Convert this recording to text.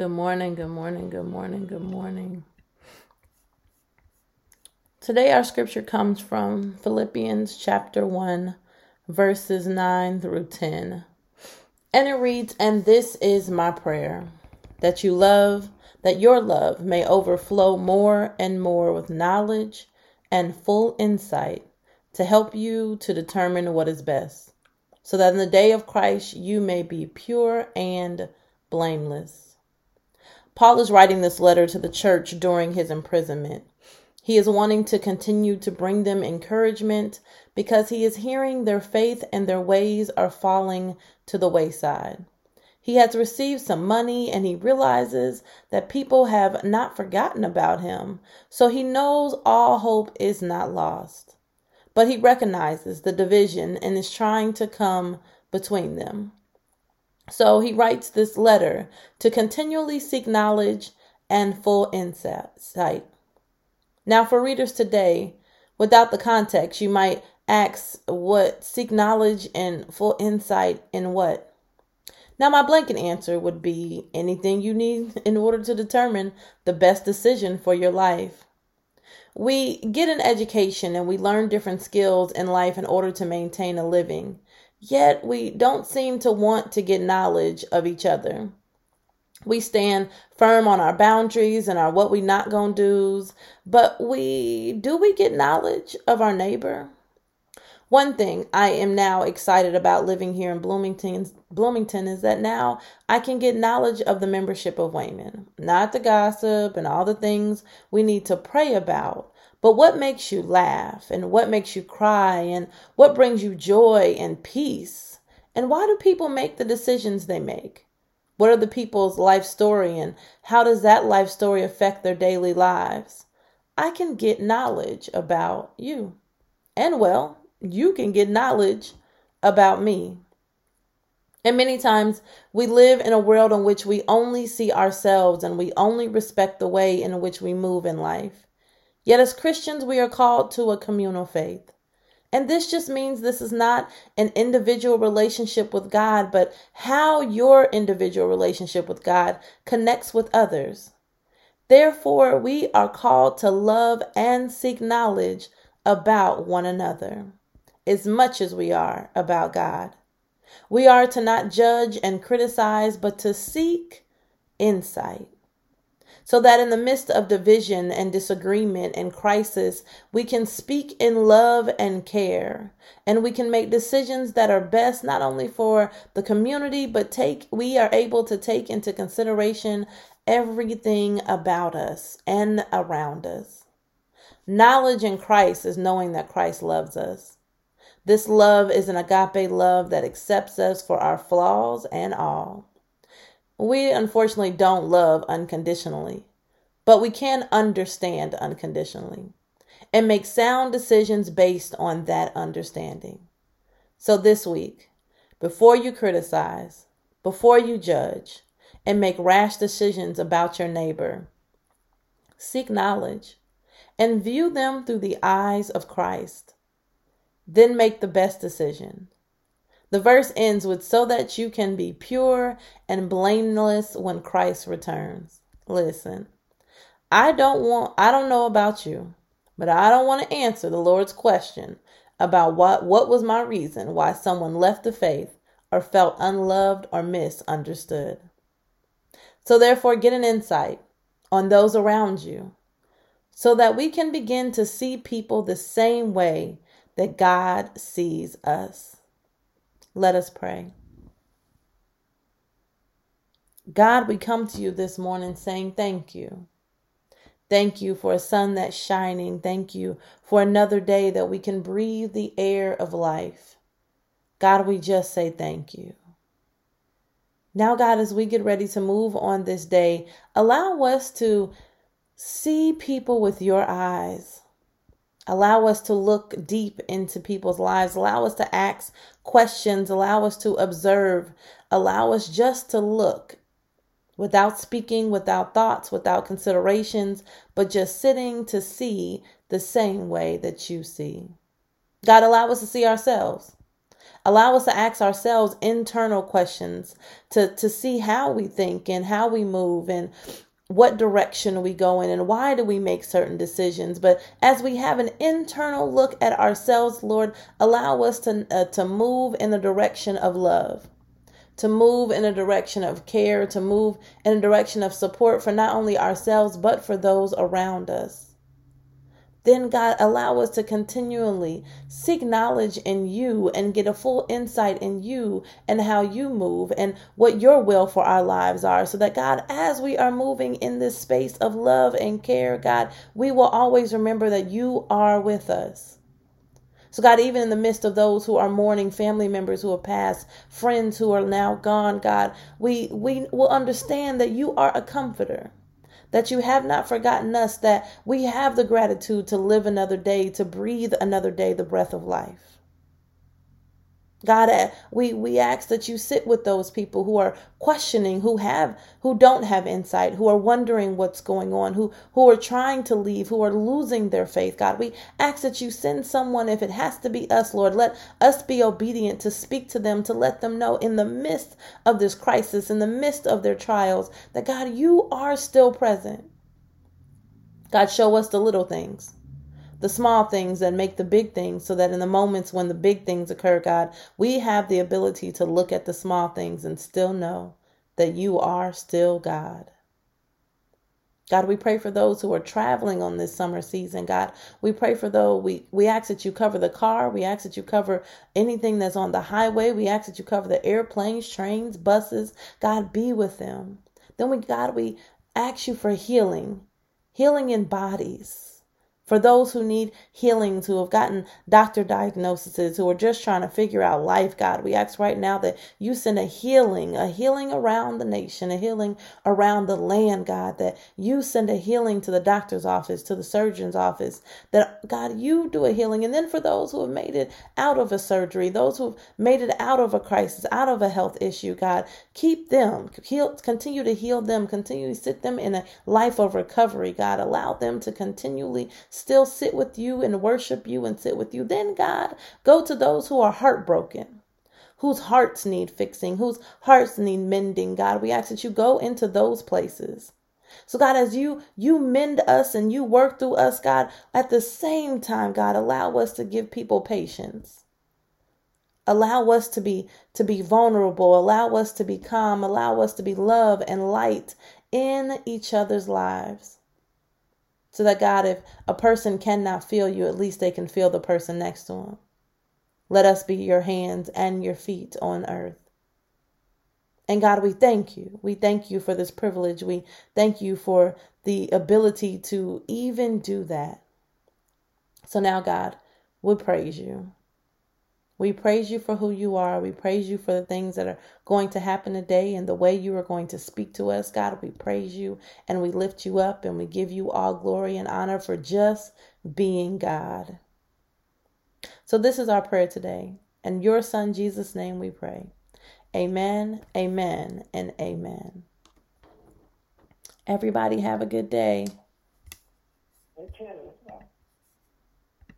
Good morning, good morning, good morning, good morning. Today, our scripture comes from Philippians chapter 1, verses 9 through 10. And it reads, And this is my prayer, that you love, that your love may overflow more and more with knowledge and full insight to help you to determine what is best, so that in the day of Christ you may be pure and blameless Paul is writing this letter to the church during his imprisonment. He is wanting to continue to bring them encouragement because he is hearing their faith and their ways are falling to the wayside. He has received some money and he realizes that people have not forgotten about him, so he knows all hope is not lost. But he recognizes the division and is trying to come between them. So he writes this letter to continually seek knowledge and full insight. Now, for readers today, without the context, you might ask what seek knowledge and full insight in what? Now, my blanket answer would be anything you need in order to determine the best decision for your life. We get an education and we learn different skills in life in order to maintain a living. Yet we don't seem to want to get knowledge of each other. We stand firm on our boundaries and our what we not gonna do's, but we do we get knowledge of our neighbor? One thing I am now excited about living here in Bloomington, Bloomington is that now I can get knowledge of the membership of Wayman, not the gossip and all the things we need to pray about, but what makes you laugh and what makes you cry and what brings you joy and peace? And why do people make the decisions they make? What are the people's life story and how does that life story affect their daily lives? I can get knowledge about you. And well, you can get knowledge about me. And many times we live in a world in which we only see ourselves and we only respect the way in which we move in life. Yet, as Christians, we are called to a communal faith. And this just means this is not an individual relationship with God, but how your individual relationship with God connects with others. Therefore, we are called to love and seek knowledge about one another as much as we are about God. We are to not judge and criticize, but to seek insight so that in the midst of division and disagreement and crisis, we can speak in love and care, and we can make decisions that are best not only for the community, but take we are able to take into consideration everything about us and around us. Knowledge in Christ is knowing that Christ loves us. This love is an agape love that accepts us for our flaws and all. We unfortunately don't love unconditionally, but we can understand unconditionally and make sound decisions based on that understanding. So this week, before you criticize, before you judge, and make rash decisions about your neighbor, seek knowledge and view them through the eyes of Christ. Then make the best decision the verse ends with so that you can be pure and blameless when Christ returns. Listen, I don't want I don't know about you, but I don't want to answer the Lord's question about what what was my reason why someone left the faith or felt unloved or misunderstood. So therefore get an insight on those around you so that we can begin to see people the same way that God sees us. Let us pray. God, we come to you this morning saying thank you. Thank you for a sun that's shining. Thank you for another day that we can breathe the air of life. God, we just say thank you. Now, God, as we get ready to move on this day, allow us to see people with your eyes. Allow us to look deep into people's lives. Allow us to ask questions. Allow us to observe. Allow us just to look without speaking, without thoughts, without considerations, but just sitting to see the same way that you see. God, allow us to see ourselves. Allow us to ask ourselves internal questions to, to see how we think and how we move and what direction we go in and why do we make certain decisions. But as we have an internal look at ourselves lord allow us to uh, to move in the direction of love to move in a direction of care to move in a direction of support for not only ourselves but for those around us then God allow us to continually seek knowledge in you and get a full insight in you and how you move and what your will for our lives are so that God as we are moving in this space of love and care God we will always remember that you are with us. So, God, even in the midst of those who are mourning, family members who have passed, friends who are now gone, God, we, we will understand that you are a comforter that you have not forgotten us, that we have the gratitude to live another day, to breathe another day the breath of life. God, eh, we, we ask that you sit with those people who are questioning, who have, who don't have insight, who are wondering what's going on, who, who are trying to leave, who are losing their faith. God, we ask that you send someone, if it has to be us, Lord, let us be obedient to speak to them, to let them know in the midst of this crisis, in the midst of their trials, that God, you are still present. God, show us the little things the small things that make the big things so that in the moments when the big things occur, God, we have the ability to look at the small things and still know that you are still God. God, we pray for those who are traveling on this summer season. God, we pray for those. We, we ask that you cover the car. We ask that you cover anything that's on the highway. We ask that you cover the airplanes, trains, buses. God, be with them. Then we, God, we ask you for healing, healing in bodies for those who need healings, who have gotten doctor diagnoses, who are just trying to figure out life, God, we ask right now that you send a healing, a healing around the nation, a healing around the land, God, that you send a healing to the doctor's office, to the surgeon's office, that God, you do a healing. And then for those who have made it out of a surgery, those who have made it out of a crisis, out of a health issue, God, keep them, heal, continue to heal them, continue to sit them in a life of recovery, God. Allow them to continually still sit with you and worship you and sit with you. Then, God, go to those who are heartbroken, whose hearts need fixing, whose hearts need mending. God, we ask that you go into those places. So God, as you you mend us and you work through us, God, at the same time, God, allow us to give people patience. Allow us to be to be vulnerable, allow us to be calm, allow us to be love and light in each other's lives. So that God, if a person cannot feel you, at least they can feel the person next to them. Let us be your hands and your feet on earth. And God, we thank you. We thank you for this privilege. We thank you for the ability to even do that. So now, God, we praise you. We praise you for who you are. We praise you for the things that are going to happen today and the way you are going to speak to us. God, we praise you and we lift you up and we give you all glory and honor for just being God. So, this is our prayer today. In your Son, Jesus' name, we pray. Amen, amen, and amen. Everybody, have a good day. Okay.